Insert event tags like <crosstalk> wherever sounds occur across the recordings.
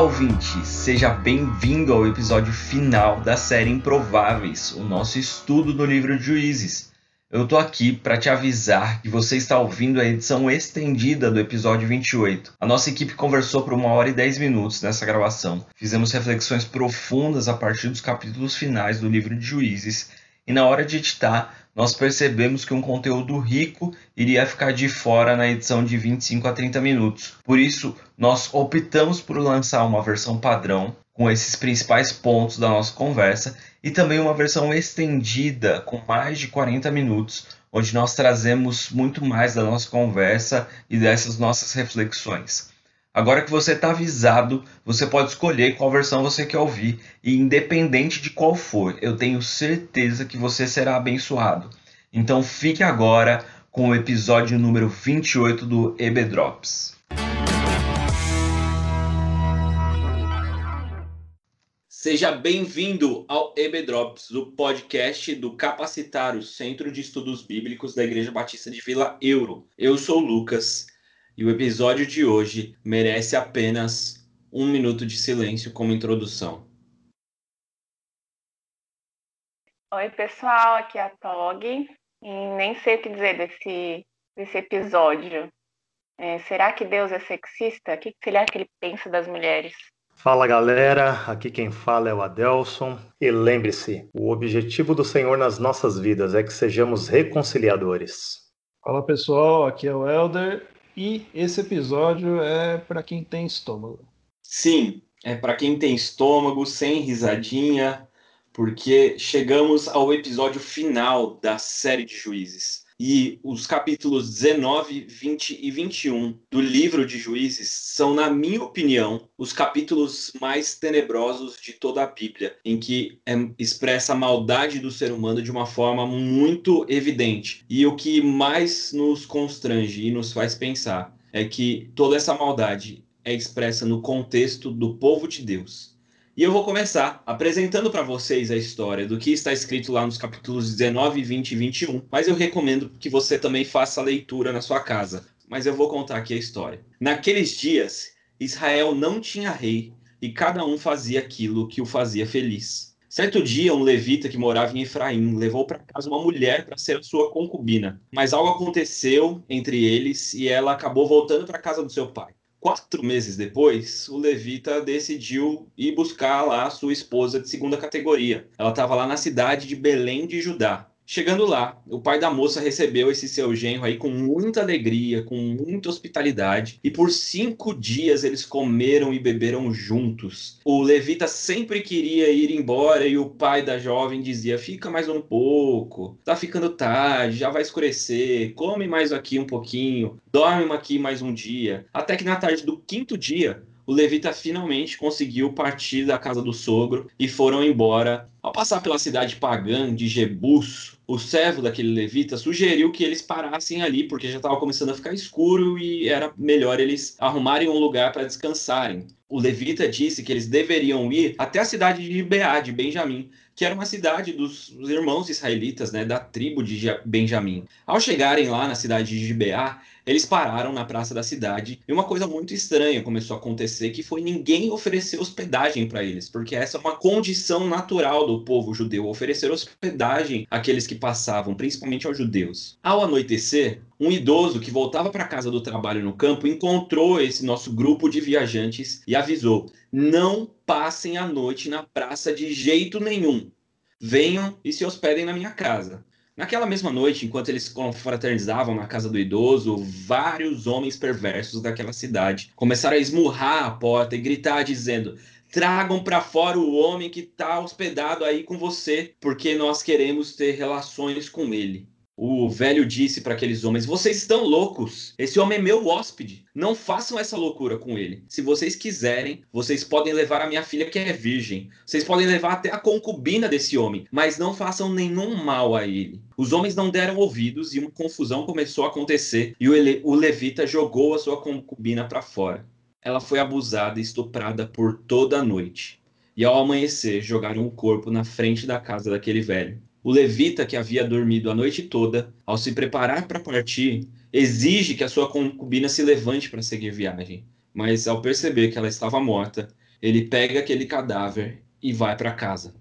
Olá, ouvinte! Seja bem-vindo ao episódio final da série Improváveis, o nosso estudo do livro de Juízes. Eu tô aqui para te avisar que você está ouvindo a edição estendida do episódio 28. A nossa equipe conversou por uma hora e dez minutos nessa gravação. Fizemos reflexões profundas a partir dos capítulos finais do livro de Juízes e na hora de editar, nós percebemos que um conteúdo rico iria ficar de fora na edição de 25 a 30 minutos. Por isso, nós optamos por lançar uma versão padrão com esses principais pontos da nossa conversa e também uma versão estendida com mais de 40 minutos, onde nós trazemos muito mais da nossa conversa e dessas nossas reflexões. Agora que você está avisado, você pode escolher qual versão você quer ouvir e independente de qual for, eu tenho certeza que você será abençoado. Então fique agora com o episódio número 28 do EB Drops. Seja bem-vindo ao EB Drops, o podcast do Capacitar, Centro de Estudos Bíblicos da Igreja Batista de Vila Euro. Eu sou o Lucas e o episódio de hoje merece apenas um minuto de silêncio como introdução. Oi, pessoal, aqui é a Tog. E nem sei o que dizer desse, desse episódio. É, será que Deus é sexista? O que será que ele pensa das mulheres? Fala galera, aqui quem fala é o Adelson. E lembre-se: o objetivo do Senhor nas nossas vidas é que sejamos reconciliadores. Fala pessoal, aqui é o Elder e esse episódio é para quem tem estômago. Sim, é para quem tem estômago, sem risadinha, porque chegamos ao episódio final da série de juízes. E os capítulos 19, 20 e 21 do livro de Juízes são, na minha opinião, os capítulos mais tenebrosos de toda a Bíblia, em que é expressa a maldade do ser humano de uma forma muito evidente. E o que mais nos constrange e nos faz pensar é que toda essa maldade é expressa no contexto do povo de Deus e eu vou começar apresentando para vocês a história do que está escrito lá nos capítulos 19, 20 e 21, mas eu recomendo que você também faça a leitura na sua casa. Mas eu vou contar aqui a história. Naqueles dias, Israel não tinha rei e cada um fazia aquilo que o fazia feliz. Certo dia, um levita que morava em Efraim levou para casa uma mulher para ser sua concubina, mas algo aconteceu entre eles e ela acabou voltando para casa do seu pai. Quatro meses depois, o Levita decidiu ir buscar lá sua esposa de segunda categoria. Ela estava lá na cidade de Belém de Judá. Chegando lá, o pai da moça recebeu esse seu genro aí com muita alegria, com muita hospitalidade, e por cinco dias eles comeram e beberam juntos. O levita sempre queria ir embora e o pai da jovem dizia: Fica mais um pouco, tá ficando tarde, já vai escurecer, come mais aqui um pouquinho, dorme aqui mais um dia. Até que na tarde do quinto dia, o levita finalmente conseguiu partir da casa do sogro e foram embora. Ao passar pela cidade pagã de Jebus, o servo daquele levita sugeriu que eles parassem ali, porque já estava começando a ficar escuro e era melhor eles arrumarem um lugar para descansarem. O levita disse que eles deveriam ir até a cidade de Gibeá, de Benjamim, que era uma cidade dos irmãos israelitas, né, da tribo de Benjamim. Ao chegarem lá na cidade de Gibeá, eles pararam na praça da cidade e uma coisa muito estranha começou a acontecer, que foi ninguém oferecer hospedagem para eles, porque essa é uma condição natural do povo judeu, oferecer hospedagem àqueles que passavam, principalmente aos judeus. Ao anoitecer, um idoso que voltava para casa do trabalho no campo encontrou esse nosso grupo de viajantes e avisou: "Não passem a noite na praça de jeito nenhum. Venham e se hospedem na minha casa." Naquela mesma noite, enquanto eles confraternizavam na casa do idoso, vários homens perversos daquela cidade começaram a esmurrar a porta e gritar dizendo: tragam para fora o homem que está hospedado aí com você, porque nós queremos ter relações com ele. O velho disse para aqueles homens: Vocês estão loucos. Esse homem é meu hóspede. Não façam essa loucura com ele. Se vocês quiserem, vocês podem levar a minha filha que é virgem. Vocês podem levar até a concubina desse homem, mas não façam nenhum mal a ele. Os homens não deram ouvidos e uma confusão começou a acontecer e o, levita jogou a sua concubina para fora. Ela foi abusada e estuprada por toda a noite. E ao amanhecer, jogaram o corpo na frente da casa daquele velho. O levita, que havia dormido a noite toda, ao se preparar para partir, exige que a sua concubina se levante para seguir viagem. Mas ao perceber que ela estava morta, ele pega aquele cadáver e vai para casa.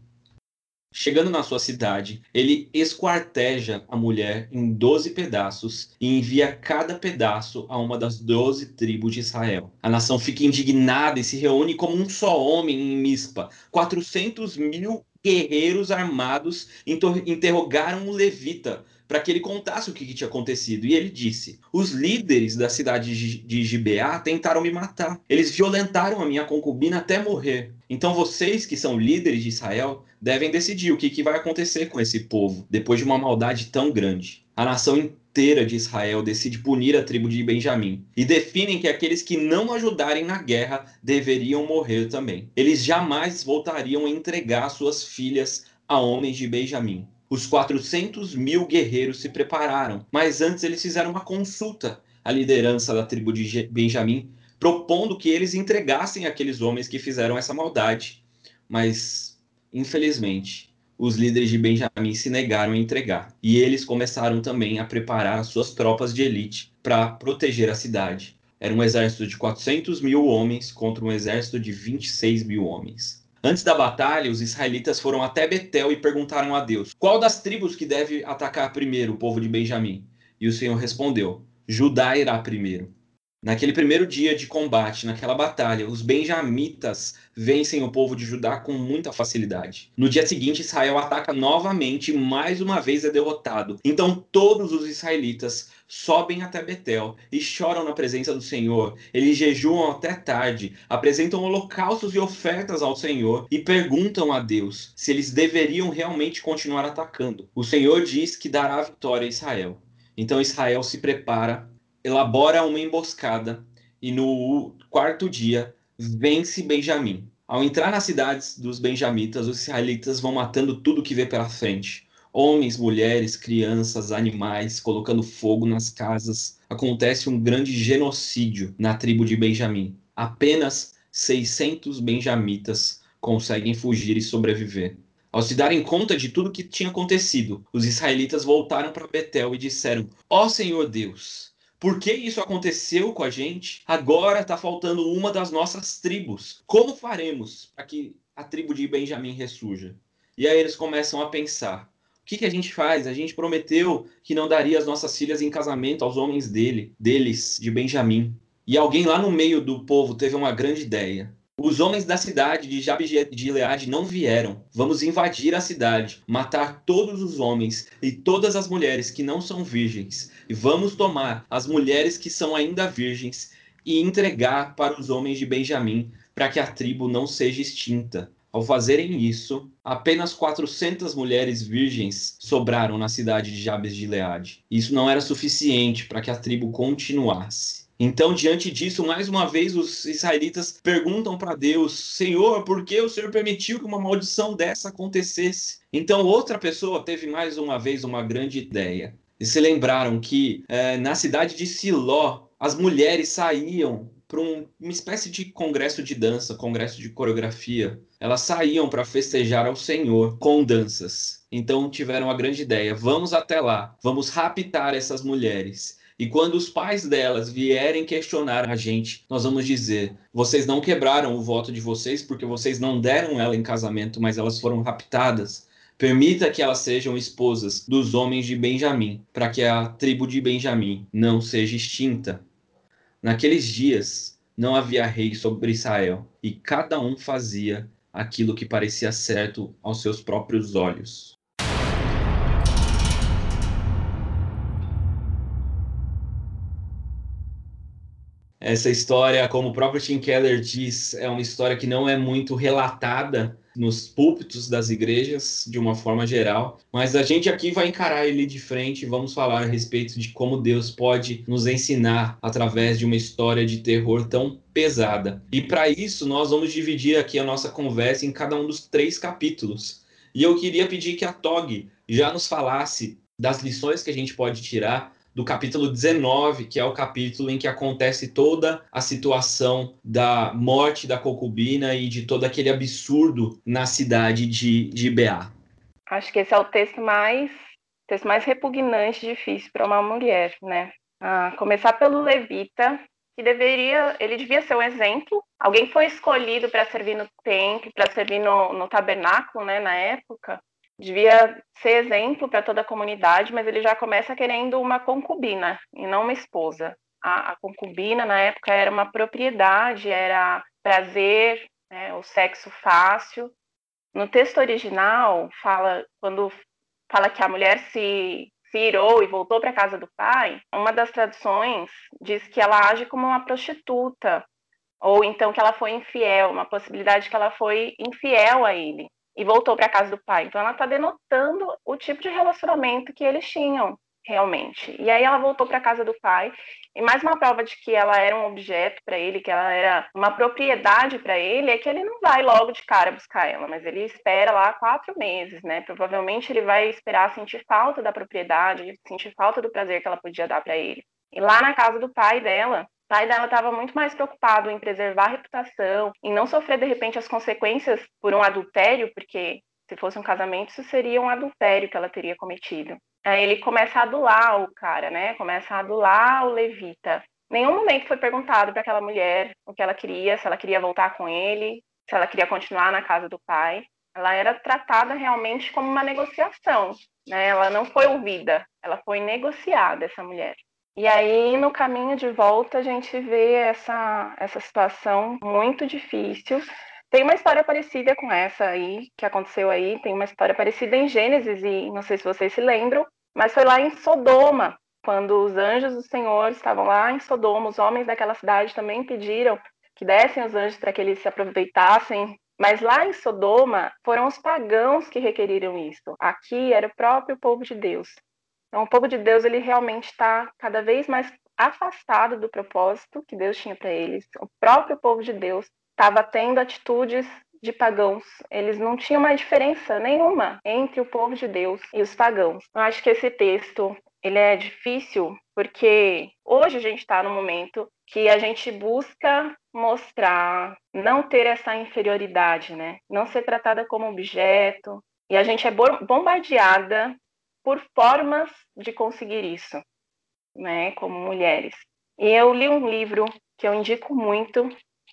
Chegando na sua cidade, ele esquarteja a mulher em doze pedaços e envia cada pedaço a uma das doze tribos de Israel. A nação fica indignada e se reúne como um só homem em Mispa. 400 mil guerreiros armados interrogaram o levita para que ele contasse o que, que, tinha acontecido. E ele disse: Os líderes da cidade de Gibeá tentaram me matar. Eles violentaram a minha concubina até morrer. Então vocês, que são líderes de Israel, devem decidir o que, que vai acontecer com esse povo depois de uma maldade tão grande. A nação inteira de Israel decide punir a tribo de Benjamim e definem que aqueles que não ajudarem na guerra deveriam morrer também. Eles jamais voltariam a entregar suas filhas a homens de Benjamim. Os 400 mil guerreiros se prepararam, mas antes eles fizeram uma consulta à liderança da tribo de Benjamim, propondo que eles entregassem aqueles homens que fizeram essa maldade. Mas, infelizmente, os líderes de Benjamim se negaram a entregar. E eles começaram também a preparar suas tropas de elite para proteger a cidade. Era um exército de 400 mil homens contra um exército de 26 mil homens. Antes da batalha, os israelitas foram até Betel e perguntaram a Deus: Qual das tribos que deve atacar primeiro o povo de Benjamim? E o Senhor respondeu: Judá irá primeiro. Naquele primeiro dia de combate, naquela batalha, os benjamitas vencem o povo de Judá com muita facilidade. No dia seguinte, Israel ataca novamente e mais uma vez é derrotado. Então todos os israelitas sobem até Betel e choram na presença do Senhor. Eles jejuam até tarde, apresentam holocaustos e ofertas ao Senhor e perguntam a Deus se eles deveriam realmente continuar atacando. O Senhor diz que dará vitória a Israel. Então Israel se prepara elabora uma emboscada e no quarto dia vence Benjamim. Ao entrar nas cidades dos benjamitas, os israelitas vão matando tudo que vê pela frente. Homens, mulheres, crianças, animais, colocando fogo nas casas. Acontece um grande genocídio na tribo de Benjamim. Apenas 600 benjamitas conseguem fugir e sobreviver. Ao se darem conta de tudo que tinha acontecido, os israelitas voltaram para Betel e disseram: Ó oh, Senhor Deus, por que isso aconteceu com a gente? Agora está faltando uma das nossas tribos. Como faremos para que a tribo de Benjamim ressurja? E aí eles começam a pensar: o que, que a gente faz? A gente prometeu que não daria as nossas filhas em casamento aos homens dele, deles, de Benjamim. E alguém lá no meio do povo teve uma grande ideia. Os homens da cidade de Jabes de Gileade não vieram. Vamos invadir a cidade, matar todos os homens e todas as mulheres que não são virgens. E vamos tomar as mulheres que são ainda virgens e entregar para os homens de Benjamim, para que a tribo não seja extinta. Ao fazerem isso, apenas 400 mulheres virgens sobraram na cidade de Jabes de Gileade. Isso não era suficiente para que a tribo continuasse. Então, diante disso, mais uma vez os israelitas perguntam para Deus: Senhor, por que o Senhor permitiu que uma maldição dessa acontecesse? Então, outra pessoa teve mais uma vez uma grande ideia. E se lembraram que é, na cidade de Siló, as mulheres saíam para um, uma espécie de congresso de dança, congresso de coreografia. Elas saíam para festejar ao Senhor com danças. Então tiveram a grande ideia: vamos até lá, vamos raptar essas mulheres e quando os pais delas vierem questionar a gente, nós vamos dizer: vocês não quebraram o voto de vocês porque vocês não deram ela em casamento, mas elas foram raptadas. Permita que elas sejam esposas dos homens de Benjamim, para que a tribo de Benjamim não seja extinta. Naqueles dias não havia rei sobre Israel, e cada um fazia aquilo que parecia certo aos seus próprios olhos. Essa história, como o próprio Tim Keller diz, é uma história que não é muito relatada nos púlpitos das igrejas, de uma forma geral, mas a gente aqui vai encarar ele de frente e vamos falar a respeito de como Deus pode nos ensinar através de uma história de terror tão pesada. E para isso, nós vamos dividir aqui a nossa conversa em cada um dos três capítulos. E eu queria pedir que a Tog já nos falasse das lições que a gente pode tirar do capítulo 19, que é o capítulo em que acontece toda a situação da morte da concubina e de todo aquele absurdo na cidade de, de Beá. Acho que esse é o texto mais, texto mais repugnante e difícil para uma mulher, né? Ah, começar pelo Levita, que deveria, ele devia ser um exemplo. Alguém foi escolhido para servir no templo, para servir no, no tabernáculo, né, na época. Devia ser exemplo para toda a comunidade, mas ele já começa querendo uma concubina e não uma esposa. A, a concubina na época era uma propriedade, era prazer, né, o sexo fácil. No texto original fala quando fala que a mulher se se irou e voltou para a casa do pai, uma das traduções diz que ela age como uma prostituta, ou então que ela foi infiel, uma possibilidade que ela foi infiel a ele e voltou para a casa do pai. Então ela está denotando o tipo de relacionamento que eles tinham realmente. E aí ela voltou para a casa do pai, e mais uma prova de que ela era um objeto para ele, que ela era uma propriedade para ele, é que ele não vai logo de cara buscar ela, mas ele espera lá quatro meses, né? Provavelmente ele vai esperar sentir falta da propriedade, sentir falta do prazer que ela podia dar para ele. E lá na casa do pai dela, o pai dela estava muito mais preocupado em preservar a reputação, em não sofrer de repente as consequências por um adultério, porque se fosse um casamento, isso seria um adultério que ela teria cometido. Aí ele começa a adular o cara, né? Começa a adular o levita. Nenhum momento foi perguntado para aquela mulher o que ela queria, se ela queria voltar com ele, se ela queria continuar na casa do pai. Ela era tratada realmente como uma negociação, né? Ela não foi ouvida, ela foi negociada, essa mulher. E aí, no caminho de volta, a gente vê essa, essa situação muito difícil. Tem uma história parecida com essa aí, que aconteceu aí, tem uma história parecida em Gênesis, e não sei se vocês se lembram, mas foi lá em Sodoma, quando os anjos do Senhor estavam lá em Sodoma, os homens daquela cidade também pediram que dessem os anjos para que eles se aproveitassem. Mas lá em Sodoma foram os pagãos que requeriram isso. Aqui era o próprio povo de Deus. Então, o povo de Deus ele realmente está cada vez mais afastado do propósito que Deus tinha para eles. O próprio povo de Deus estava tendo atitudes de pagãos. Eles não tinham uma diferença nenhuma entre o povo de Deus e os pagãos. Eu acho que esse texto ele é difícil porque hoje a gente está no momento que a gente busca mostrar, não ter essa inferioridade, né? Não ser tratada como objeto. E a gente é bombardeada por formas de conseguir isso, né? Como mulheres. E eu li um livro que eu indico muito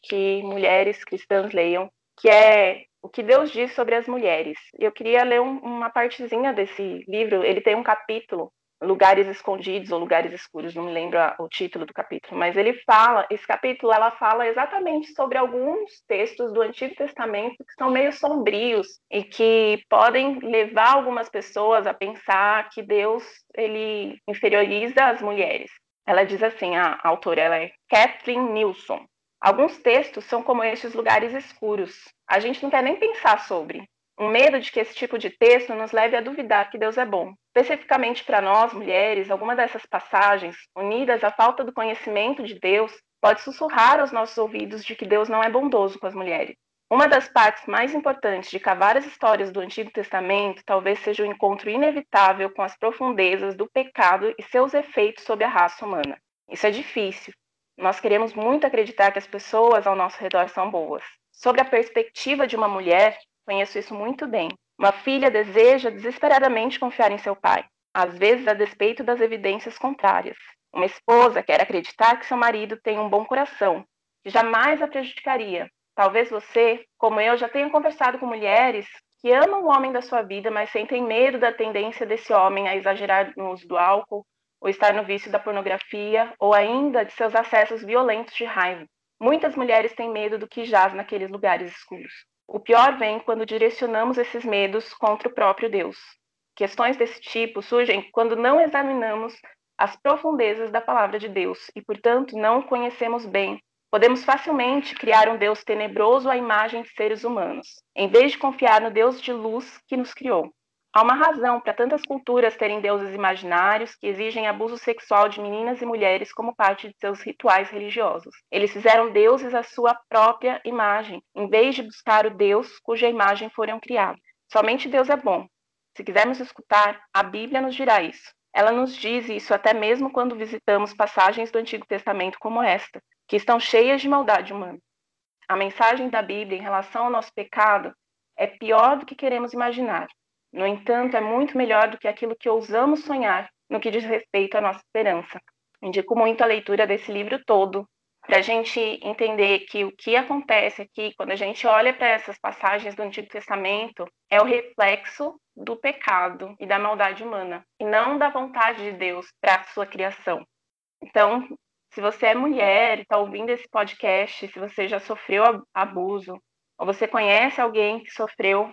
que mulheres cristãs leiam, que é o que Deus diz sobre as mulheres. Eu queria ler um, uma partezinha desse livro. Ele tem um capítulo, Lugares Escondidos ou Lugares Escuros, não me lembro o título do capítulo, mas ele fala, esse capítulo ela fala exatamente sobre alguns textos do Antigo Testamento que são meio sombrios e que podem levar algumas pessoas a pensar que Deus ele inferioriza as mulheres. Ela diz assim, a autora ela é Kathleen Nilsson. Alguns textos são como estes lugares escuros. A gente não quer nem pensar sobre. Um medo de que esse tipo de texto nos leve a duvidar que Deus é bom. Especificamente para nós, mulheres, alguma dessas passagens, unidas à falta do conhecimento de Deus, pode sussurrar aos nossos ouvidos de que Deus não é bondoso com as mulheres. Uma das partes mais importantes de cavar as histórias do Antigo Testamento talvez seja o encontro inevitável com as profundezas do pecado e seus efeitos sobre a raça humana. Isso é difícil, nós queremos muito acreditar que as pessoas ao nosso redor são boas. Sobre a perspectiva de uma mulher, conheço isso muito bem. Uma filha deseja desesperadamente confiar em seu pai, às vezes a despeito das evidências contrárias. Uma esposa quer acreditar que seu marido tem um bom coração, que jamais a prejudicaria. Talvez você, como eu, já tenha conversado com mulheres que amam o homem da sua vida, mas sentem medo da tendência desse homem a exagerar no uso do álcool ou estar no vício da pornografia, ou ainda de seus acessos violentos de raiva. Muitas mulheres têm medo do que jaz naqueles lugares escuros. O pior vem quando direcionamos esses medos contra o próprio Deus. Questões desse tipo surgem quando não examinamos as profundezas da palavra de Deus e, portanto, não o conhecemos bem. Podemos facilmente criar um Deus tenebroso à imagem de seres humanos, em vez de confiar no Deus de luz que nos criou. Há uma razão para tantas culturas terem deuses imaginários que exigem abuso sexual de meninas e mulheres como parte de seus rituais religiosos. Eles fizeram deuses à sua própria imagem, em vez de buscar o Deus cuja imagem foram criados. Somente Deus é bom. Se quisermos escutar, a Bíblia nos dirá isso. Ela nos diz isso até mesmo quando visitamos passagens do Antigo Testamento como esta, que estão cheias de maldade humana. A mensagem da Bíblia em relação ao nosso pecado é pior do que queremos imaginar. No entanto, é muito melhor do que aquilo que ousamos sonhar no que diz respeito à nossa esperança. Indico muito a leitura desse livro todo, para a gente entender que o que acontece aqui, quando a gente olha para essas passagens do Antigo Testamento, é o reflexo do pecado e da maldade humana, e não da vontade de Deus para a sua criação. Então, se você é mulher e está ouvindo esse podcast, se você já sofreu abuso, ou você conhece alguém que sofreu,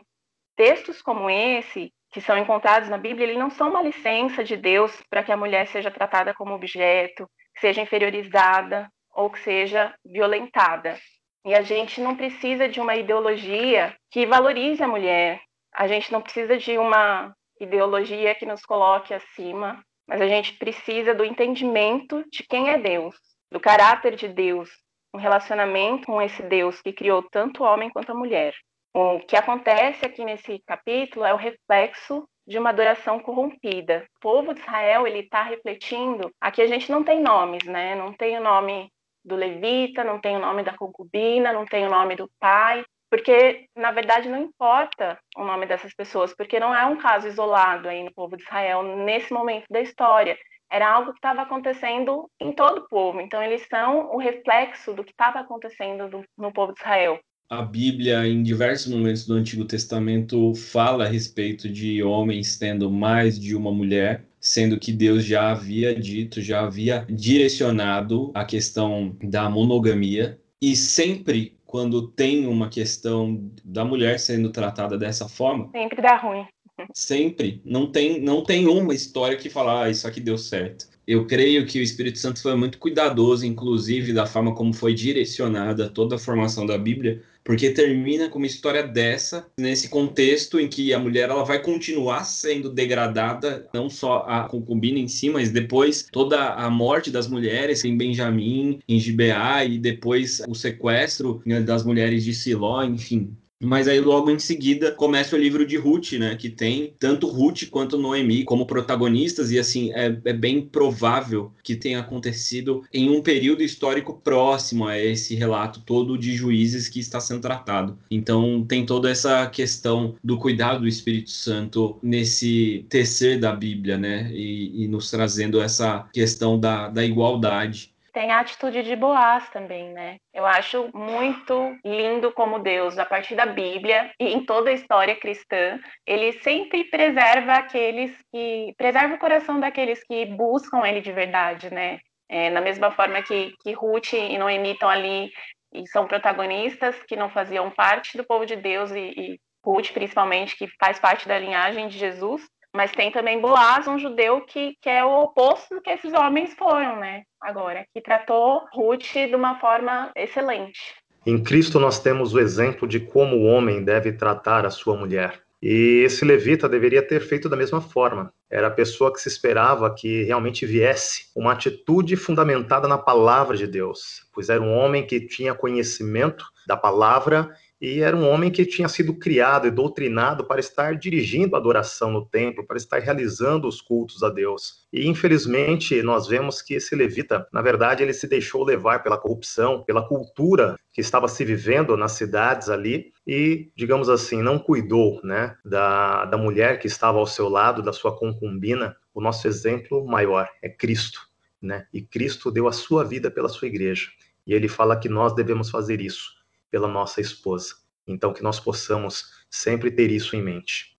textos como esse, que são encontrados na Bíblia, eles não são uma licença de Deus para que a mulher seja tratada como objeto, seja inferiorizada ou que seja violentada. E a gente não precisa de uma ideologia que valorize a mulher. A gente não precisa de uma ideologia que nos coloque acima mas a gente precisa do entendimento de quem é Deus, do caráter de Deus, um relacionamento com esse Deus que criou tanto o homem quanto a mulher. O que acontece aqui nesse capítulo é o reflexo de uma adoração corrompida. O povo de Israel ele está refletindo. Aqui a gente não tem nomes, né? Não tem o nome do levita, não tem o nome da concubina, não tem o nome do pai, porque na verdade não importa o nome dessas pessoas, porque não é um caso isolado aí no povo de Israel nesse momento da história. Era algo que estava acontecendo em todo o povo. Então eles são o reflexo do que estava acontecendo do, no povo de Israel. A Bíblia, em diversos momentos do Antigo Testamento, fala a respeito de homens tendo mais de uma mulher, sendo que Deus já havia dito, já havia direcionado a questão da monogamia, e sempre quando tem uma questão da mulher sendo tratada dessa forma. Sempre dá ruim. Sempre. Não tem, não tem uma história que fala, ah, isso aqui deu certo. Eu creio que o Espírito Santo foi muito cuidadoso, inclusive, da forma como foi direcionada toda a formação da Bíblia, porque termina com uma história dessa, nesse contexto em que a mulher ela vai continuar sendo degradada, não só a concubina em si, mas depois toda a morte das mulheres em Benjamim, em Gibeá, e depois o sequestro né, das mulheres de Siló, enfim. Mas aí logo em seguida começa o livro de Ruth, né? Que tem tanto Ruth quanto Noemi como protagonistas, e assim, é, é, bem provável que tenha acontecido em um período histórico próximo a esse relato todo de juízes que está sendo tratado. Então tem toda essa questão do cuidado do Espírito Santo nesse tecer da Bíblia, né? E, e nos trazendo essa questão da, da igualdade tem a atitude de Boaz também, né? Eu acho muito lindo como Deus, a partir da Bíblia e em toda a história cristã, ele sempre preserva aqueles que preserva o coração daqueles que buscam ele de verdade, né? É, na mesma forma que, que Ruth e Noemi estão ali e são protagonistas que não faziam parte do povo de Deus e, e Ruth principalmente que faz parte da linhagem de Jesus, mas tem também Boaz, um judeu que, que é o oposto do que esses homens foram, né? Agora, que tratou Ruth de uma forma excelente. Em Cristo nós temos o exemplo de como o homem deve tratar a sua mulher. E esse levita deveria ter feito da mesma forma. Era a pessoa que se esperava que realmente viesse uma atitude fundamentada na palavra de Deus, pois era um homem que tinha conhecimento da palavra e era um homem que tinha sido criado e doutrinado para estar dirigindo a adoração no templo, para estar realizando os cultos a Deus. E infelizmente nós vemos que esse levita, na verdade, ele se deixou levar pela corrupção, pela cultura que estava se vivendo nas cidades ali e, digamos assim, não cuidou, né, da, da mulher que estava ao seu lado, da sua concubina. O nosso exemplo maior é Cristo, né? E Cristo deu a sua vida pela sua igreja. E ele fala que nós devemos fazer isso pela nossa esposa. Então, que nós possamos sempre ter isso em mente.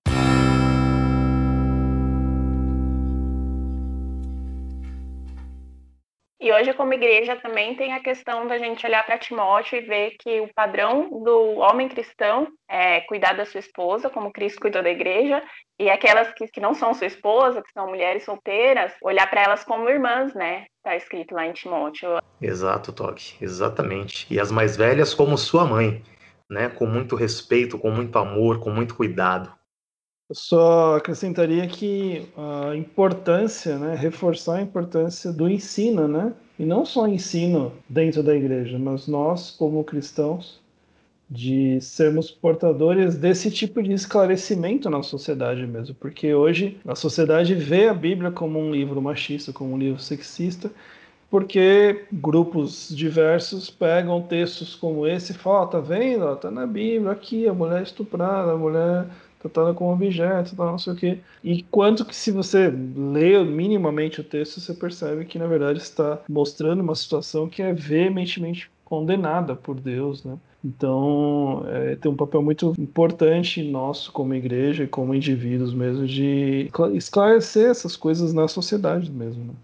Hoje, como igreja, também tem a questão da gente olhar para Timóteo e ver que o padrão do homem cristão é cuidar da sua esposa, como Cristo cuidou da igreja, e aquelas que, que não são sua esposa, que são mulheres solteiras, olhar para elas como irmãs, né? Está escrito lá em Timóteo. Exato, Tog, exatamente. E as mais velhas como sua mãe, né? Com muito respeito, com muito amor, com muito cuidado. Eu só acrescentaria que a importância, né, reforçar a importância do ensino, né? E não só ensino dentro da igreja, mas nós, como cristãos, de sermos portadores desse tipo de esclarecimento na sociedade mesmo, porque hoje a sociedade vê a Bíblia como um livro machista, como um livro sexista, porque grupos diversos pegam textos como esse e falam, oh, tá vendo? Tá na Bíblia, aqui, a mulher estuprada, a mulher tratada como objeto, tal, não sei o quê. E quanto que se você lê minimamente o texto, você percebe que na verdade está mostrando uma situação que é veementemente condenada por Deus, né? Então, é, tem um papel muito importante nosso como igreja e como indivíduos mesmo de esclarecer essas coisas na sociedade mesmo. Né?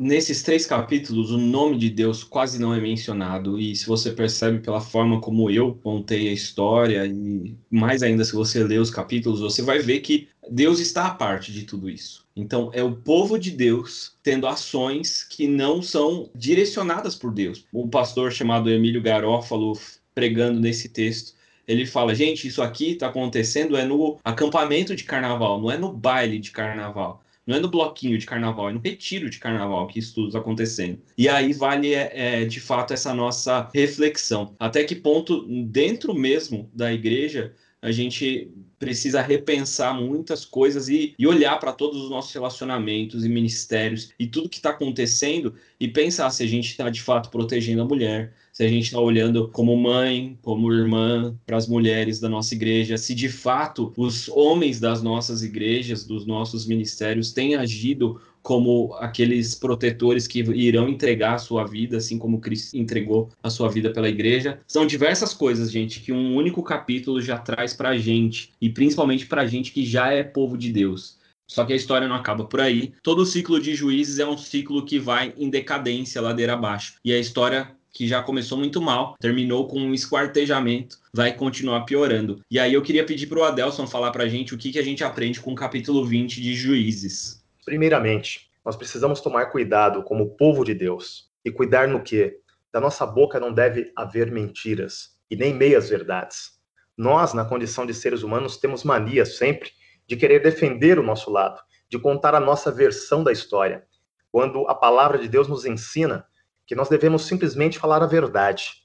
Nesses três capítulos, o nome de Deus quase não é mencionado, e se você percebe pela forma como eu contei a história, e mais ainda se você ler os capítulos, você vai ver que Deus está à parte de tudo isso. Então, é o povo de Deus tendo ações que não são direcionadas por Deus. Um pastor chamado Emílio Garófalo, pregando nesse texto, ele fala: gente, isso aqui está acontecendo é no acampamento de carnaval, não é no baile de carnaval. Não é no bloquinho de carnaval, é no retiro de carnaval que isso tudo está acontecendo. E aí vale, é, é, de fato, essa nossa reflexão. Até que ponto, dentro mesmo da igreja, a gente precisa repensar muitas coisas e, e olhar para todos os nossos relacionamentos e ministérios e tudo que está acontecendo e pensar se a gente está de fato protegendo a mulher, se a gente está olhando como mãe, como irmã para as mulheres da nossa igreja, se de fato os homens das nossas igrejas, dos nossos ministérios, têm agido como aqueles protetores que irão entregar a sua vida, assim como Cristo entregou a sua vida pela igreja. São diversas coisas, gente, que um único capítulo já traz para a gente, e principalmente para a gente que já é povo de Deus. Só que a história não acaba por aí. Todo ciclo de juízes é um ciclo que vai em decadência, ladeira abaixo. E a história que já começou muito mal, terminou com um esquartejamento, vai continuar piorando. E aí eu queria pedir para o Adelson falar para a gente o que, que a gente aprende com o capítulo 20 de Juízes. Primeiramente, nós precisamos tomar cuidado como povo de Deus. E cuidar no quê? Da nossa boca não deve haver mentiras e nem meias verdades. Nós, na condição de seres humanos, temos mania sempre de querer defender o nosso lado, de contar a nossa versão da história, quando a palavra de Deus nos ensina que nós devemos simplesmente falar a verdade,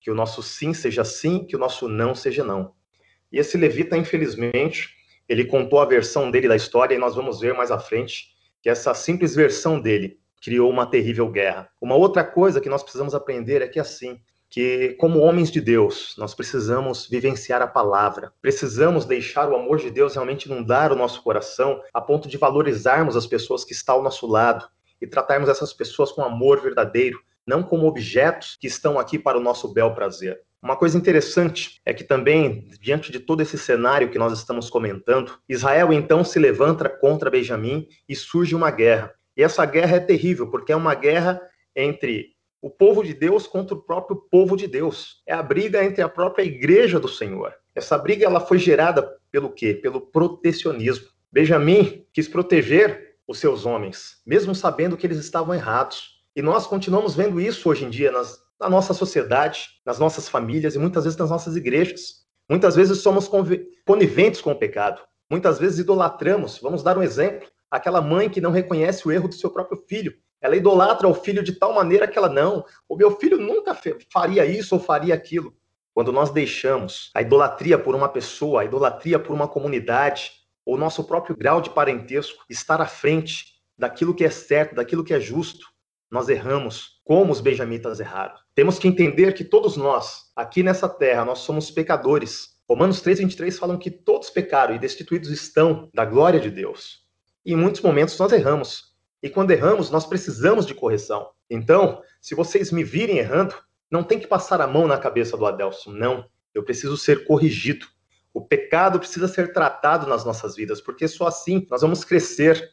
que o nosso sim seja sim, que o nosso não seja não. E esse levita, infelizmente, ele contou a versão dele da história e nós vamos ver mais à frente que essa simples versão dele criou uma terrível guerra. Uma outra coisa que nós precisamos aprender é que assim, que como homens de Deus, nós precisamos vivenciar a palavra. Precisamos deixar o amor de Deus realmente inundar o nosso coração a ponto de valorizarmos as pessoas que estão ao nosso lado e tratarmos essas pessoas com amor verdadeiro, não como objetos que estão aqui para o nosso bel prazer. Uma coisa interessante é que também, diante de todo esse cenário que nós estamos comentando, Israel então se levanta contra Benjamim e surge uma guerra. E essa guerra é terrível, porque é uma guerra entre o povo de Deus contra o próprio povo de Deus. É a briga entre a própria igreja do Senhor. Essa briga ela foi gerada pelo quê? Pelo protecionismo. Benjamim quis proteger os seus homens, mesmo sabendo que eles estavam errados. E nós continuamos vendo isso hoje em dia nas na nossa sociedade, nas nossas famílias e muitas vezes nas nossas igrejas. Muitas vezes somos coniventes com o pecado. Muitas vezes idolatramos. Vamos dar um exemplo: aquela mãe que não reconhece o erro do seu próprio filho. Ela idolatra o filho de tal maneira que ela não. O meu filho nunca faria isso ou faria aquilo. Quando nós deixamos a idolatria por uma pessoa, a idolatria por uma comunidade, ou nosso próprio grau de parentesco estar à frente daquilo que é certo, daquilo que é justo, nós erramos como os benjamitas erraram. Temos que entender que todos nós, aqui nessa terra, nós somos pecadores. Romanos 3:23 falam que todos pecaram e destituídos estão da glória de Deus. E em muitos momentos nós erramos. E quando erramos, nós precisamos de correção. Então, se vocês me virem errando, não tem que passar a mão na cabeça do Adelson, não. Eu preciso ser corrigido. O pecado precisa ser tratado nas nossas vidas, porque só assim nós vamos crescer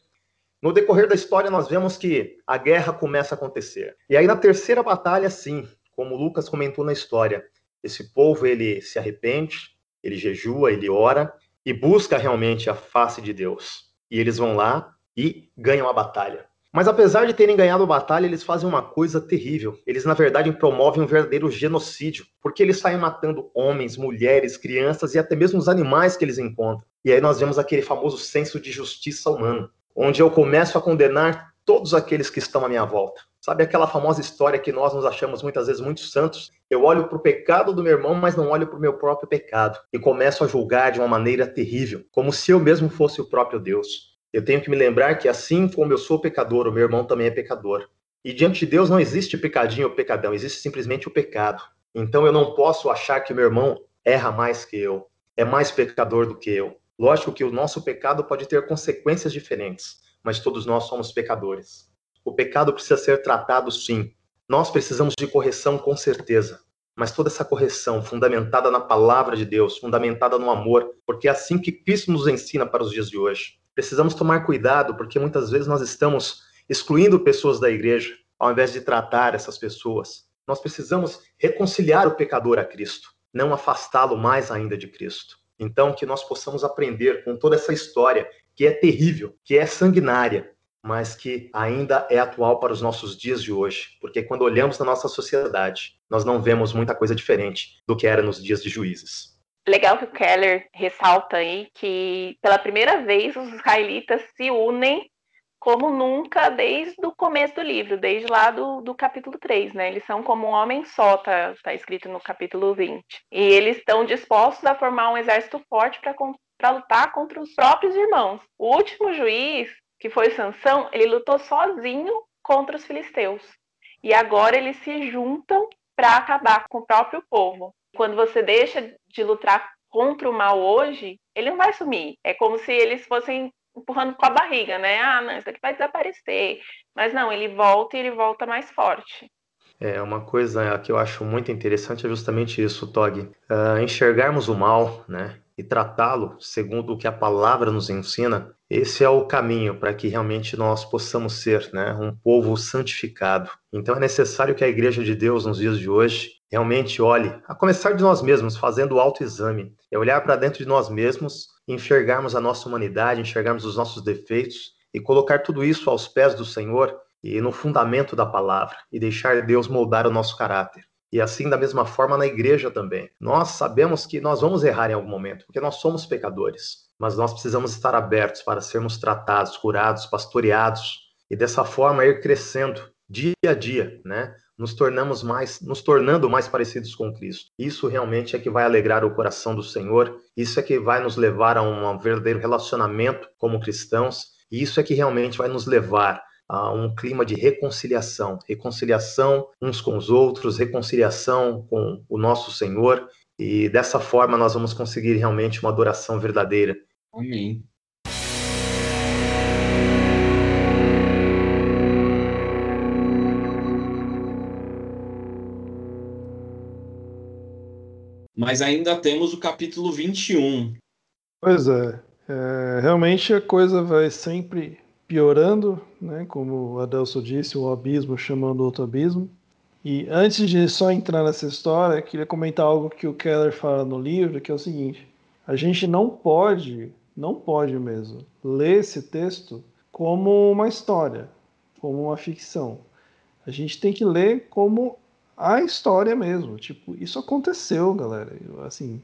no decorrer da história, nós vemos que a guerra começa a acontecer. E aí, na terceira batalha, sim, como Lucas comentou na história, esse povo ele se arrepende, ele jejua, ele ora e busca realmente a face de Deus. E eles vão lá e ganham a batalha. Mas apesar de terem ganhado a batalha, eles fazem uma coisa terrível. Eles, na verdade, promovem um verdadeiro genocídio, porque eles saem matando homens, mulheres, crianças e até mesmo os animais que eles encontram. E aí nós vemos aquele famoso senso de justiça humana onde eu começo a condenar todos aqueles que estão à minha volta. Sabe aquela famosa história que nós nos achamos muitas vezes muito santos? Eu olho para o pecado do meu irmão, mas não olho para o meu próprio pecado e começo a julgar de uma maneira terrível, como se eu mesmo fosse o próprio Deus. Eu tenho que me lembrar que assim como eu sou pecador, o meu irmão também é pecador. E diante de Deus não existe pecadinho ou pecadão, existe simplesmente o pecado. Então eu não posso achar que meu irmão erra mais que eu. é mais pecador do que eu. Lógico que o nosso pecado pode ter consequências diferentes, mas todos nós somos pecadores. O pecado precisa ser tratado sim. Nós precisamos de correção com certeza, mas toda essa correção fundamentada na palavra de Deus, fundamentada no amor, porque é assim que Cristo nos ensina para os dias de hoje. Precisamos tomar cuidado, porque muitas vezes nós estamos excluindo pessoas da igreja, ao invés de tratar essas pessoas. Nós precisamos reconciliar o pecador a Cristo, não afastá-lo mais ainda de Cristo. Então, que nós possamos aprender com toda essa história que é terrível, que é sanguinária, mas que ainda é atual para os nossos dias de hoje, porque quando olhamos na nossa sociedade, nós não vemos muita coisa diferente do que era nos dias de juízes. Legal que o Keller ressalta aí que pela primeira vez os israelitas se unem como nunca desde o começo do livro, desde lá do, do capítulo 3, né? Eles são como um homem só, tá, tá escrito no capítulo 20. E eles estão dispostos a formar um exército forte para lutar contra os próprios irmãos. O último juiz, que foi Sansão, ele lutou sozinho contra os filisteus. E agora eles se juntam para acabar com o próprio povo. Quando você deixa de lutar contra o mal hoje, ele não vai sumir. É como se eles fossem empurrando com a barriga, né? Ah, não, isso aqui vai desaparecer. Mas não, ele volta e ele volta mais forte. É, uma coisa que eu acho muito interessante é justamente isso, Tog. Uh, enxergarmos o mal, né? E tratá-lo segundo o que a palavra nos ensina, esse é o caminho para que realmente nós possamos ser né, um povo santificado. Então é necessário que a Igreja de Deus, nos dias de hoje, realmente olhe, a começar de nós mesmos, fazendo o autoexame, é olhar para dentro de nós mesmos enxergarmos a nossa humanidade, enxergarmos os nossos defeitos e colocar tudo isso aos pés do Senhor e no fundamento da palavra e deixar Deus moldar o nosso caráter. E assim, da mesma forma, na igreja também. Nós sabemos que nós vamos errar em algum momento, porque nós somos pecadores, mas nós precisamos estar abertos para sermos tratados, curados, pastoreados e dessa forma ir crescendo dia a dia, né? Nos tornamos mais, nos tornando mais parecidos com Cristo. Isso realmente é que vai alegrar o coração do Senhor, isso é que vai nos levar a um verdadeiro relacionamento como cristãos, e isso é que realmente vai nos levar a um clima de reconciliação, reconciliação uns com os outros, reconciliação com o nosso Senhor, e dessa forma nós vamos conseguir realmente uma adoração verdadeira. Amém. Mas ainda temos o capítulo 21. Pois é, é realmente a coisa vai sempre piorando, né? como o Adelso disse, o abismo chamando outro abismo. E antes de só entrar nessa história, queria comentar algo que o Keller fala no livro, que é o seguinte: a gente não pode, não pode mesmo, ler esse texto como uma história, como uma ficção. A gente tem que ler como a história mesmo. Tipo, isso aconteceu, galera. Assim,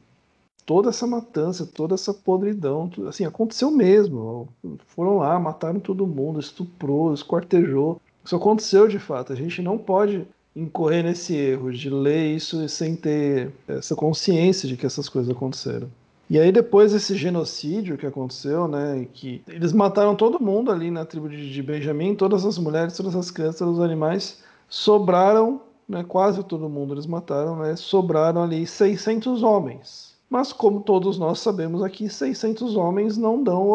toda essa matança, toda essa podridão, assim, aconteceu mesmo. Foram lá, mataram todo mundo, estuprou, esquartejou. Isso aconteceu de fato. A gente não pode incorrer nesse erro de ler isso sem ter essa consciência de que essas coisas aconteceram. E aí depois desse genocídio que aconteceu, né, que eles mataram todo mundo ali na tribo de Benjamim, todas as mulheres, todas as crianças, todos os animais, sobraram né, quase todo mundo eles mataram, né, sobraram ali 600 homens. Mas como todos nós sabemos aqui, 600 homens não dão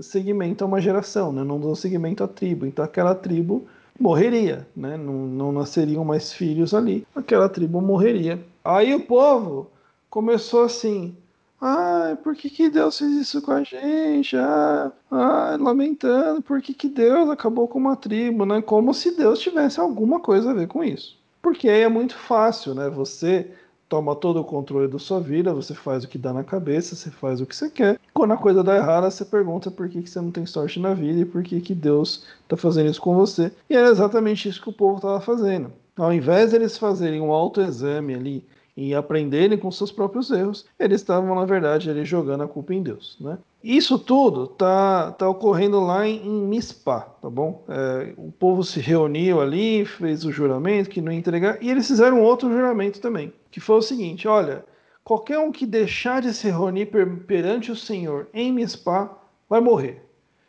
seguimento a uma geração, né, não dão seguimento à tribo. Então aquela tribo morreria, né, não, não nasceriam mais filhos ali, aquela tribo morreria. Aí o povo começou assim, ah, por que, que Deus fez isso com a gente? Ah, ah lamentando, por que, que Deus acabou com uma tribo, né? Como se Deus tivesse alguma coisa a ver com isso. Porque aí é muito fácil, né? Você toma todo o controle da sua vida, você faz o que dá na cabeça, você faz o que você quer. Quando a coisa dá errada, você pergunta por que, que você não tem sorte na vida e por que, que Deus está fazendo isso com você. E era exatamente isso que o povo estava fazendo. Ao invés de eles fazerem um autoexame ali e aprenderem com seus próprios erros, eles estavam, na verdade, ali jogando a culpa em Deus, né? Isso tudo tá, tá ocorrendo lá em, em Mispá, tá bom? É, o povo se reuniu ali, fez o juramento que não ia entregar, e eles fizeram outro juramento também, que foi o seguinte: olha, qualquer um que deixar de se reunir per, perante o Senhor em Mispá vai morrer.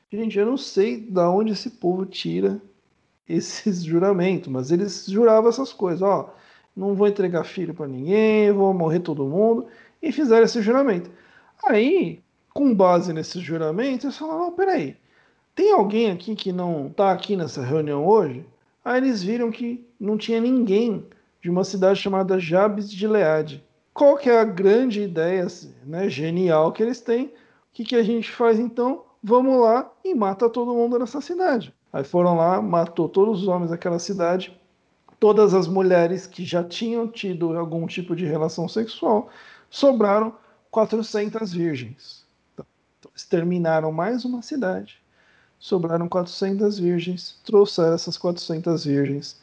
Gente, eu não sei da onde esse povo tira esses juramentos, mas eles juravam essas coisas, ó, não vou entregar filho para ninguém, vou morrer todo mundo, e fizeram esse juramento. Aí, com base nesses juramentos, eles falaram: oh, peraí, tem alguém aqui que não está aqui nessa reunião hoje? Aí eles viram que não tinha ninguém de uma cidade chamada Jabes de Leade. Qual que é a grande ideia né, genial que eles têm? O que, que a gente faz então? Vamos lá e mata todo mundo nessa cidade. Aí foram lá, matou todos os homens daquela cidade, todas as mulheres que já tinham tido algum tipo de relação sexual, sobraram 400 virgens. Então, exterminaram mais uma cidade, sobraram 400 virgens, trouxeram essas 400 virgens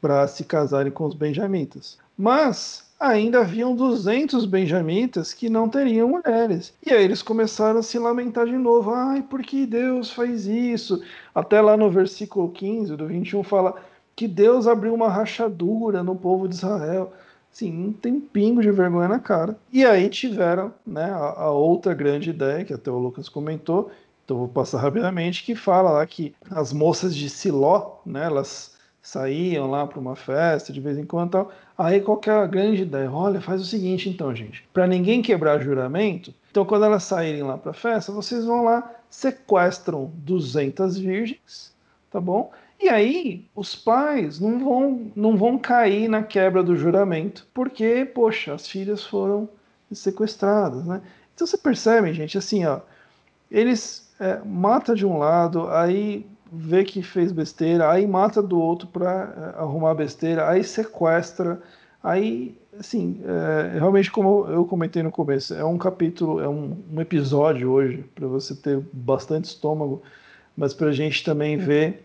para se casarem com os benjamitas. Mas ainda haviam 200 benjamitas que não teriam mulheres. E aí eles começaram a se lamentar de novo. Ai, por que Deus faz isso? Até lá no versículo 15 do 21 fala que Deus abriu uma rachadura no povo de Israel. Sim, não tem pingo de vergonha na cara. E aí tiveram né, a, a outra grande ideia, que até o Lucas comentou, então vou passar rapidamente, que fala lá que as moças de Siló, né, elas saíam lá para uma festa de vez em quando tal. Aí qual que é a grande ideia? Olha, faz o seguinte então, gente, para ninguém quebrar juramento, então quando elas saírem lá para festa, vocês vão lá, sequestram 200 virgens, tá bom? E aí os pais não vão não vão cair na quebra do juramento, porque poxa, as filhas foram sequestradas, né? Então você percebe, gente, assim, ó, eles é, mata de um lado, aí vê que fez besteira, aí mata do outro para é, arrumar besteira, aí sequestra, aí, assim, é, realmente como eu comentei no começo, é um capítulo, é um, um episódio hoje para você ter bastante estômago, mas para a gente também ver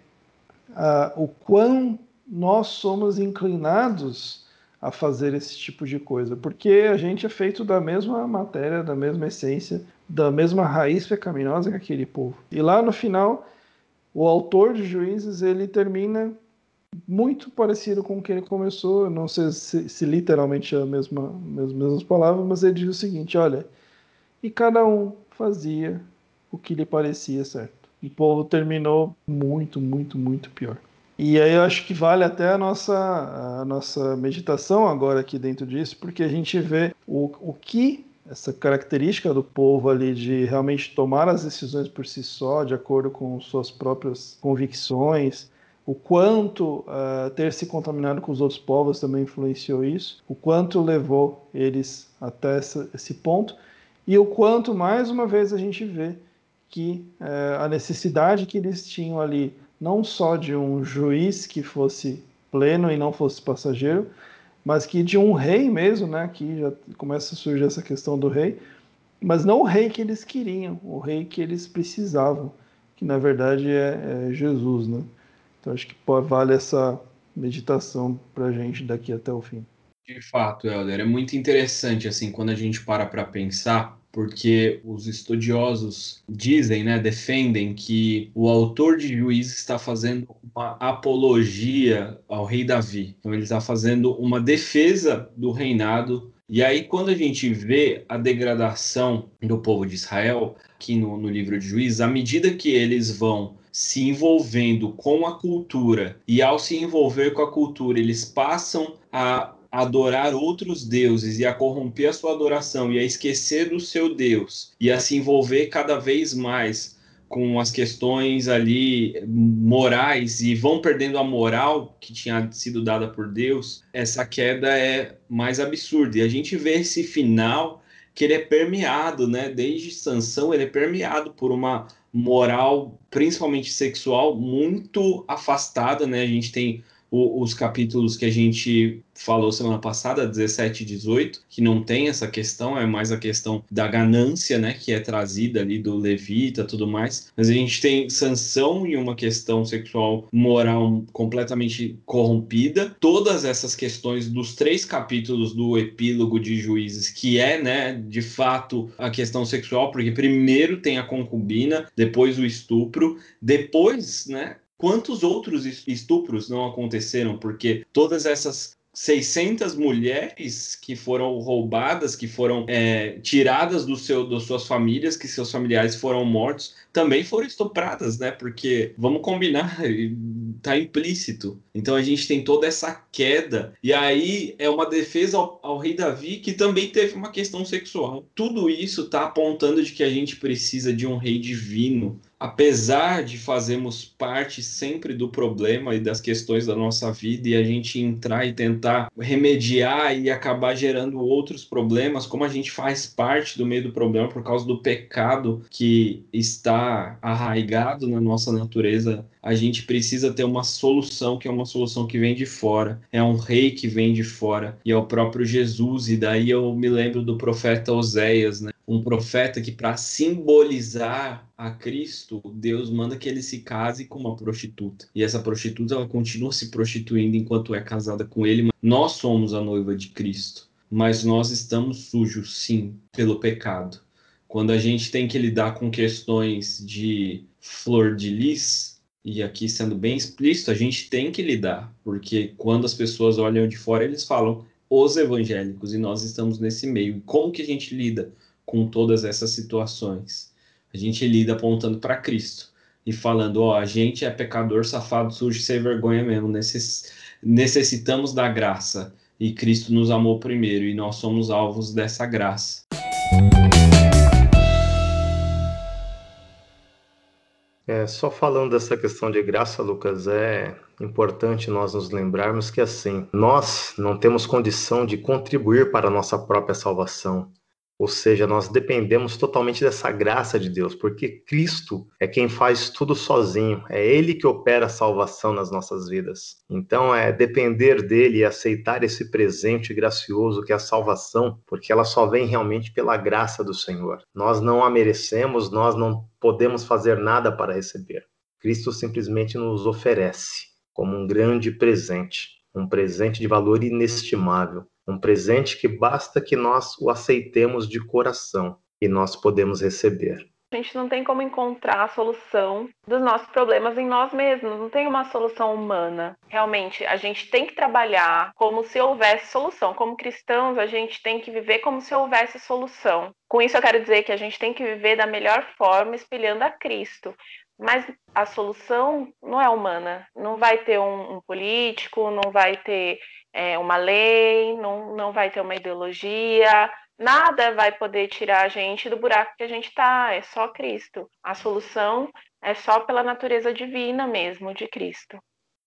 uh, o quão nós somos inclinados a fazer esse tipo de coisa, porque a gente é feito da mesma matéria, da mesma essência, da mesma raiz pecaminosa que aquele povo. E lá no final o autor de Juízes ele termina muito parecido com o que ele começou. Não sei se, se literalmente é a mesma, as mesmas palavras, mas ele diz o seguinte: olha, e cada um fazia o que lhe parecia certo. O povo terminou muito, muito, muito pior. E aí eu acho que vale até a nossa, a nossa meditação agora aqui dentro disso, porque a gente vê o, o que essa característica do povo ali de realmente tomar as decisões por si só, de acordo com suas próprias convicções, o quanto uh, ter se contaminado com os outros povos também influenciou isso, o quanto levou eles até essa, esse ponto, e o quanto, mais uma vez, a gente vê que uh, a necessidade que eles tinham ali, não só de um juiz que fosse pleno e não fosse passageiro, mas que de um rei mesmo, né? Que já começa a surgir essa questão do rei, mas não o rei que eles queriam, o rei que eles precisavam, que na verdade é, é Jesus, né? Então acho que vale essa meditação para gente daqui até o fim. De fato, Helder, é muito interessante assim quando a gente para para pensar porque os estudiosos dizem, né, defendem que o autor de Juízes está fazendo uma apologia ao rei Davi. Então ele está fazendo uma defesa do reinado. E aí quando a gente vê a degradação do povo de Israel aqui no, no livro de Juízes, à medida que eles vão se envolvendo com a cultura e ao se envolver com a cultura, eles passam a adorar outros deuses e a corromper a sua adoração e a esquecer do seu Deus e a se envolver cada vez mais com as questões ali morais e vão perdendo a moral que tinha sido dada por Deus, essa queda é mais absurda. E a gente vê esse final que ele é permeado, né? Desde Sansão, ele é permeado por uma moral, principalmente sexual, muito afastada, né? A gente tem o, os capítulos que a gente falou semana passada, 17 e 18, que não tem essa questão, é mais a questão da ganância, né, que é trazida ali do levita tudo mais. Mas a gente tem sanção e uma questão sexual moral completamente corrompida. Todas essas questões dos três capítulos do epílogo de Juízes, que é, né, de fato a questão sexual, porque primeiro tem a concubina, depois o estupro, depois, né, quantos outros estupros não aconteceram? Porque todas essas 600 mulheres que foram roubadas, que foram é, tiradas do seu, das suas famílias, que seus familiares foram mortos, também foram estupradas, né? Porque, vamos combinar, <laughs> tá implícito. Então a gente tem toda essa queda. E aí é uma defesa ao, ao rei Davi que também teve uma questão sexual. Tudo isso está apontando de que a gente precisa de um rei divino apesar de fazermos parte sempre do problema e das questões da nossa vida e a gente entrar e tentar remediar e acabar gerando outros problemas, como a gente faz parte do meio do problema por causa do pecado que está arraigado na nossa natureza, a gente precisa ter uma solução que é uma solução que vem de fora, é um rei que vem de fora e é o próprio Jesus. E daí eu me lembro do profeta Oséias, né? um profeta que, para simbolizar a Cristo, Deus manda que ele se case com uma prostituta. E essa prostituta ela continua se prostituindo enquanto é casada com ele. Nós somos a noiva de Cristo, mas nós estamos sujos, sim, pelo pecado. Quando a gente tem que lidar com questões de flor de lis, e aqui sendo bem explícito, a gente tem que lidar, porque quando as pessoas olham de fora, eles falam os evangélicos, e nós estamos nesse meio. Como que a gente lida? com todas essas situações. A gente lida apontando para Cristo e falando: ó, a gente é pecador, safado, sujo, sem vergonha mesmo. Necess... Necessitamos da graça e Cristo nos amou primeiro e nós somos alvos dessa graça. É, só falando dessa questão de graça, Lucas, é importante nós nos lembrarmos que assim, nós não temos condição de contribuir para a nossa própria salvação. Ou seja, nós dependemos totalmente dessa graça de Deus, porque Cristo é quem faz tudo sozinho, é Ele que opera a salvação nas nossas vidas. Então, é depender dele e aceitar esse presente gracioso que é a salvação, porque ela só vem realmente pela graça do Senhor. Nós não a merecemos, nós não podemos fazer nada para receber. Cristo simplesmente nos oferece como um grande presente, um presente de valor inestimável um presente que basta que nós o aceitemos de coração e nós podemos receber. A gente não tem como encontrar a solução dos nossos problemas em nós mesmos, não tem uma solução humana. Realmente, a gente tem que trabalhar como se houvesse solução. Como cristãos, a gente tem que viver como se houvesse solução. Com isso, eu quero dizer que a gente tem que viver da melhor forma, espelhando a Cristo. Mas a solução não é humana. Não vai ter um, um político, não vai ter é, uma lei, não, não vai ter uma ideologia, nada vai poder tirar a gente do buraco que a gente está, é só Cristo. A solução é só pela natureza divina mesmo de Cristo.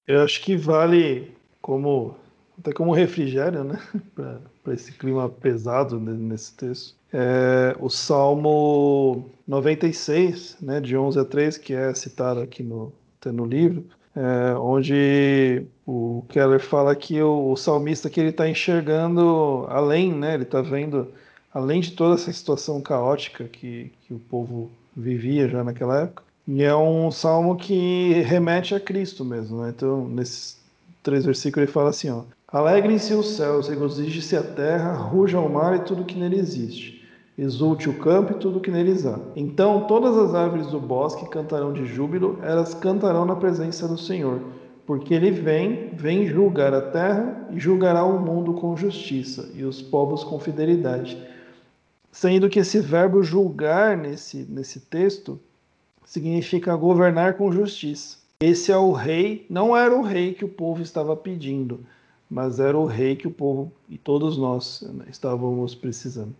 Eu acho que vale como até como refrigério, né, <laughs> para esse clima pesado nesse texto. É, o Salmo 96, né, de 11 a 3, que é citado aqui no, no livro, é, onde o Keller fala que o, o salmista que ele está enxergando além, né? Ele está vendo além de toda essa situação caótica que, que o povo vivia já naquela época. E é um salmo que remete a Cristo mesmo, né? Então, nesses três versículos ele fala assim, ó: Alegrem-se os céus, regozije-se a terra, ruja o mar e tudo que nele existe exulte o campo e tudo que neles há. Então todas as árvores do bosque cantarão de júbilo, elas cantarão na presença do Senhor, porque ele vem, vem julgar a terra e julgará o mundo com justiça e os povos com fidelidade. Sendo que esse verbo julgar nesse, nesse texto significa governar com justiça. Esse é o rei, não era o rei que o povo estava pedindo, mas era o rei que o povo e todos nós né, estávamos precisando.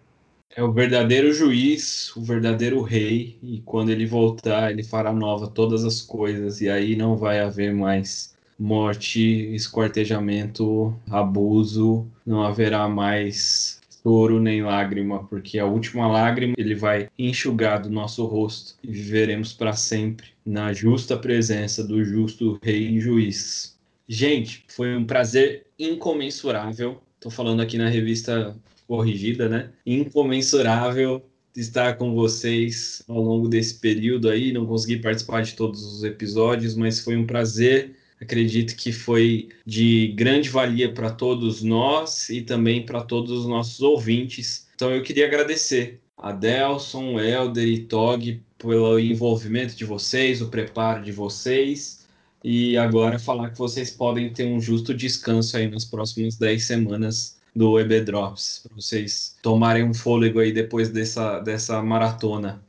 É o verdadeiro juiz, o verdadeiro rei, e quando ele voltar, ele fará nova todas as coisas, e aí não vai haver mais morte, esquartejamento, abuso, não haverá mais choro nem lágrima, porque a última lágrima ele vai enxugar do nosso rosto e viveremos para sempre na justa presença do justo rei e juiz. Gente, foi um prazer incomensurável. Estou falando aqui na revista corrigida, né? Incomensurável estar com vocês ao longo desse período aí. Não consegui participar de todos os episódios, mas foi um prazer. Acredito que foi de grande valia para todos nós e também para todos os nossos ouvintes. Então eu queria agradecer a Delson, Elder e Tog pelo envolvimento de vocês, o preparo de vocês. E agora falar que vocês podem ter um justo descanso aí nas próximas 10 semanas do EB Drops, para vocês tomarem um fôlego aí depois dessa, dessa maratona.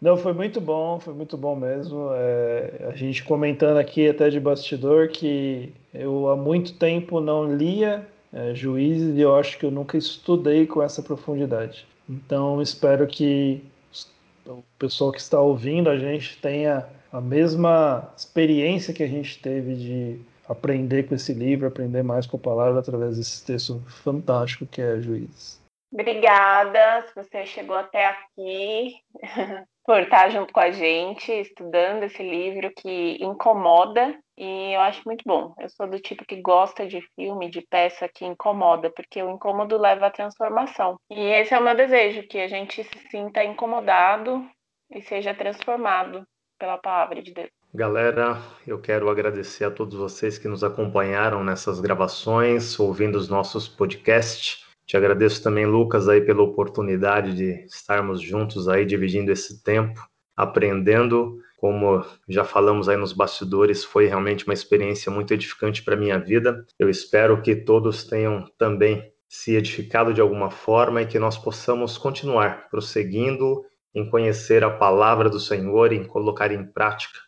Não, foi muito bom, foi muito bom mesmo. É, a gente comentando aqui até de bastidor que eu há muito tempo não lia é, Juízes e eu acho que eu nunca estudei com essa profundidade. Então espero que o pessoal que está ouvindo a gente tenha a mesma experiência que a gente teve de aprender com esse livro, aprender mais com a palavra através desse texto fantástico que é Juízes. Obrigada se você chegou até aqui, <laughs> por estar junto com a gente, estudando esse livro que incomoda e eu acho muito bom. Eu sou do tipo que gosta de filme, de peça que incomoda, porque o incômodo leva à transformação. E esse é o meu desejo, que a gente se sinta incomodado e seja transformado pela palavra de Deus. Galera, eu quero agradecer a todos vocês que nos acompanharam nessas gravações, ouvindo os nossos podcasts. Te agradeço também, Lucas, aí pela oportunidade de estarmos juntos aí dividindo esse tempo, aprendendo. Como já falamos aí nos bastidores, foi realmente uma experiência muito edificante para minha vida. Eu espero que todos tenham também se edificado de alguma forma e que nós possamos continuar prosseguindo em conhecer a palavra do Senhor, em colocar em prática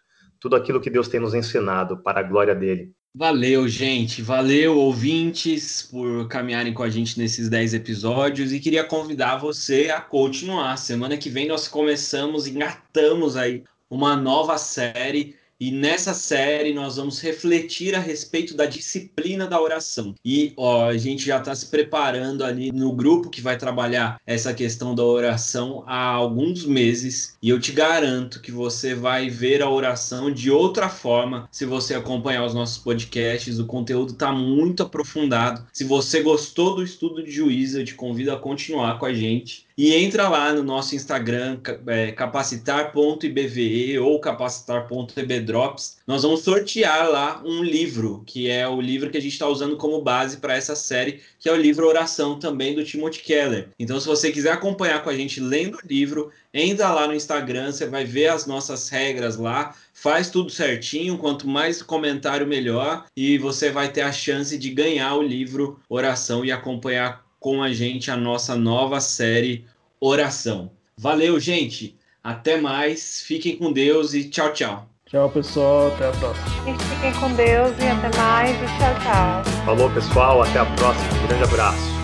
tudo aquilo que Deus tem nos ensinado para a glória dele. Valeu, gente. Valeu, ouvintes, por caminharem com a gente nesses 10 episódios e queria convidar você a continuar. Semana que vem nós começamos, engatamos aí uma nova série e nessa série nós vamos refletir a respeito da disciplina da oração. E ó, a gente já está se preparando ali no grupo que vai trabalhar essa questão da oração há alguns meses. E eu te garanto que você vai ver a oração de outra forma se você acompanhar os nossos podcasts. O conteúdo está muito aprofundado. Se você gostou do estudo de juízo, eu te convido a continuar com a gente. E entra lá no nosso Instagram, é, capacitar.ibve ou capacitar.ebdrops. Nós vamos sortear lá um livro, que é o livro que a gente está usando como base para essa série, que é o livro Oração também do Timothy Keller. Então, se você quiser acompanhar com a gente lendo o livro, entra lá no Instagram, você vai ver as nossas regras lá, faz tudo certinho, quanto mais comentário melhor, e você vai ter a chance de ganhar o livro Oração e acompanhar com a gente a nossa nova série Oração. Valeu, gente. Até mais. Fiquem com Deus e tchau, tchau. Tchau, pessoal. Até a próxima. fiquem com Deus e até mais. E tchau, tchau. Falou, pessoal. Até a próxima. Um grande abraço.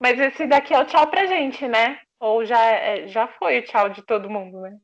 Mas esse daqui é o tchau pra gente, né? Ou já, é, já foi o tchau de todo mundo, né?